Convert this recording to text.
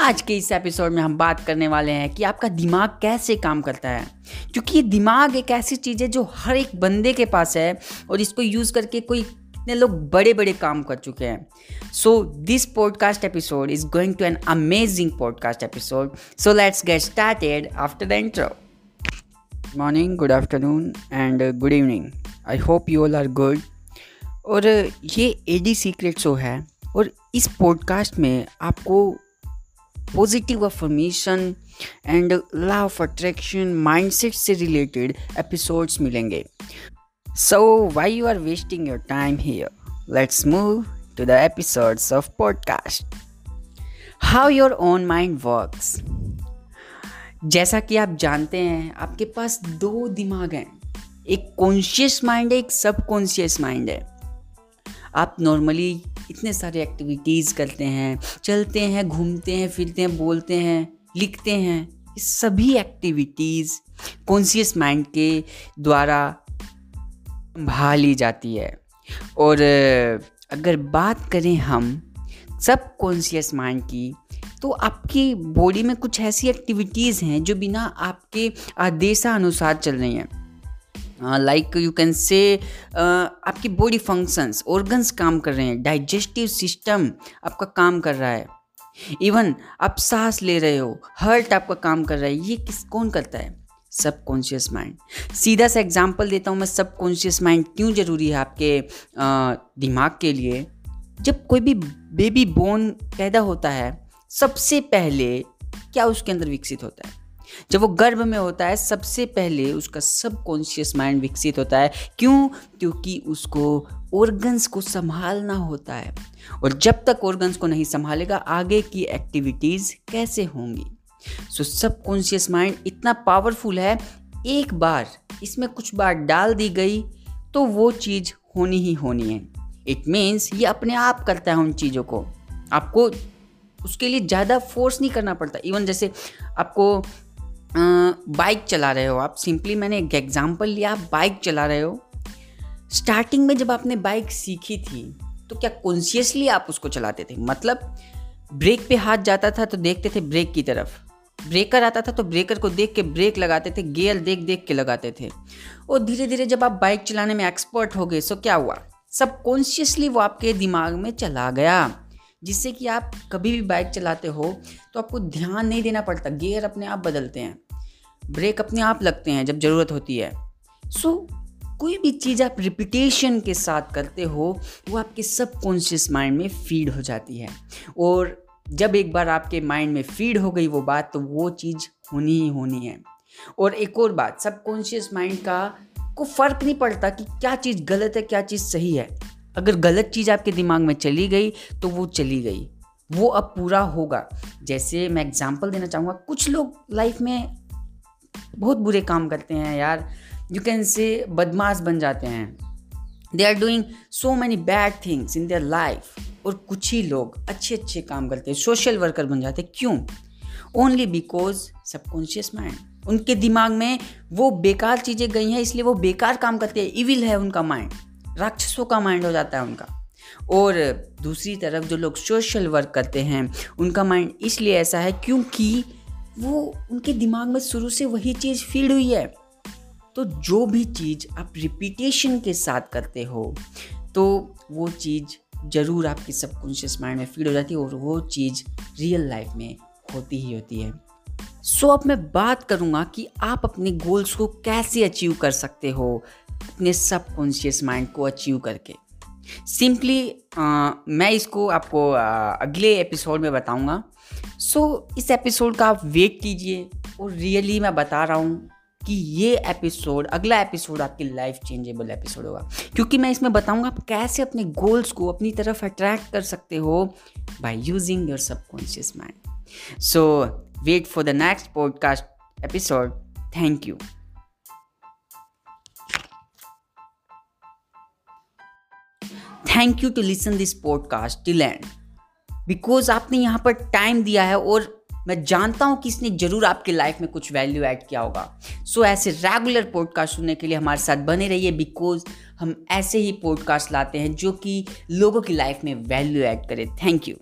आज के इस एपिसोड में हम बात करने वाले हैं कि आपका दिमाग कैसे काम करता है। क्योंकि ये दिमाग एक ऐसी चीज़ है जो हर एक बंदे के पास है और इसको यूज़ करके कोई कितने लोग बड़े बड़े काम कर चुके हैं। So this podcast episode is going to an amazing podcast episode so let's get started after the intro morning good afternoon and good evening I hope you all are good और ये ए डी सीक्रेट शो है और इस podcast में आपको positive affirmation and law of attraction mindset से related episodes मिलेंगे। So why you are wasting your time here let's move to the episodes of podcast how your own mind works जैसा कि आप जानते हैं, आपके पास दो दिमाग हैं। एक कॉन्शियस माइंड है, एक सब कॉन्शियस माइंड है। आप नॉर्मली इतने सारे एक्टिविटीज़ करते हैं, चलते हैं, घूमते हैं, फिरते हैं, बोलते हैं, लिखते हैं। ये सभी एक्टिविटीज़ कॉन्शियस माइंड के द्वारा संभाली जाती है। और अगर बात करें हम सब कॉन्शियस माइंड की तो आपकी बॉडी में कुछ ऐसी एक्टिविटीज़ हैं जो बिना आपके आदेशानुसार चल रही हैं। लाइक यू कैन से आपकी बॉडी फ़ंक्शंस ऑर्गन्स काम कर रहे हैं डाइजेस्टिव सिस्टम आपका काम कर रहा है। इवन आप सांस ले रहे हो हर्ट आपका काम कर रहा है ये किस कौन करता है? सब कॉन्शियस माइंड सीधा सा एग्जांपल देता हूँ मैं सब कॉन्शियस माइंड क्यों ज़रूरी है आपके आ, दिमाग के लिए? जब कोई भी बेबी बोन पैदा होता है सबसे पहले क्या उसके अंदर विकसित होता है? जब वो गर्भ में होता है, सबसे पहले उसका सब कॉन्शियस माइंड विकसित होता है। क्यों? क्योंकि उसको ऑर्गन्स को संभालना होता है। और जब तक ऑर्गन्स को नहीं संभालेगा, आगे की एक्टिविटीज़ कैसे होंगी? सो सब कॉन्शियस माइंड इतना पावरफुल है, एक बार इसमें कुछ बार डाल दी गई तो वो चीज़ होनी ही होनी है। इट मीन्स ये अपने आप करता है उन चीज़ों को। आपको उसके लिए ज़्यादा फोर्स नहीं करना पड़ता। इवन जैसे आपको बाइक चला रहे हो आप। सिंपली मैंने एक एग्ज़ाम्पल लिया, आप बाइक चला रहे हो। स्टार्टिंग में जब आपने बाइक सीखी थी तो क्या कॉन्शियसली आप उसको चलाते थे? मतलब ब्रेक पे हाथ जाता था तो देखते थे ब्रेक की तरफ़। ब्रेकर आता था तो ब्रेकर को देख के ब्रेक लगाते थे गियर देख देख के लगाते थे। और धीरे धीरे जब आप बाइक चलाने में एक्सपर्ट हो गए सो क्या हुआ? सब कॉन्शियसली वो आपके दिमाग में चला गया। जिससे कि आप कभी भी बाइक चलाते हो तो आपको ध्यान नहीं देना पड़ता गियर अपने आप बदलते हैं। ब्रेक अपने आप लगते हैं जब ज़रूरत होती है। सो so, कोई भी चीज़ आप रिपीटेशन के साथ करते हो वो आपके सब कॉन्शियस माइंड में फ़ीड हो जाती है। और जब एक बार आपके माइंड में फ़ीड हो गई वो बात तो वो चीज़ होनी ही होनी है। और एक और बात सब कॉन्शियस माइंड का को फ़र्क नहीं पड़ता कि क्या चीज़ गलत है क्या चीज़ सही है। अगर गलत चीज़ आपके दिमाग में चली गई तो वो चली गई। वो अब पूरा होगा। जैसे मैं एग्ज़ाम्पल देना चाहूँगा, कुछ लोग लाइफ में बहुत बुरे काम करते हैं यार। यू कैन से बदमाश बन जाते हैं। They are doing so many bad things in their life और कुछ ही लोग अच्छे अच्छे काम करते हैं। सोशल वर्कर बन जाते हैं। क्यों? ओनली बिकॉज़ सबकॉन्शियस माइंड उनके दिमाग में वो बेकार चीज़ें गई हैं, इसलिए वो बेकार काम करते हैं। इविल है उनका माइंड राक्षसों का माइंड हो जाता है उनका। और दूसरी तरफ़ जो लोग सोशल वर्क करते हैं उनका माइंड इसलिए ऐसा है क्योंकि वो उनके दिमाग में शुरू से वही चीज़ फ़ीड हुई है। तो जो भी चीज़ आप रिपीटेशन के साथ करते हो तो वो चीज़ ज़रूर आपकी सबकॉन्शियस माइंड में फ़ीड हो जाती है और वो चीज़ रियल लाइफ में होती ही होती है। सो so, अब मैं बात करूँगा कि आप अपने गोल्स को कैसे अचीव कर सकते हो अपने सबकॉन्शियस माइंड को अचीव करके। सिंपली मैं इसको आपको आ, अगले एपिसोड में बताऊँगा। सो so, इस एपिसोड का आप वेट कीजिए और रियली मैं बता रहा हूँ कि ये एपिसोड अगला एपिसोड आपकी लाइफ चेंजेबल एपिसोड होगा। क्योंकि मैं इसमें बताऊँगा आप कैसे अपने गोल्स को अपनी तरफ़ अट्रैक्ट कर सकते हो by using your subconscious mind so wait for the next podcast episode. Thank you. Thank you to listen this podcast till end because आपने यहाँ पर टाइम दिया है और मैं जानता हूँ कि इसने ज़रूर आपके लाइफ में कुछ वैल्यू ऐड किया होगा। सो so, ऐसे रेगुलर पॉडकास्ट सुनने के लिए हमारे साथ बने रहिए बिकॉज़ हम ऐसे ही पॉडकास्ट लाते हैं जो कि लोगों की लाइफ में वैल्यू ऐड करें। Thank you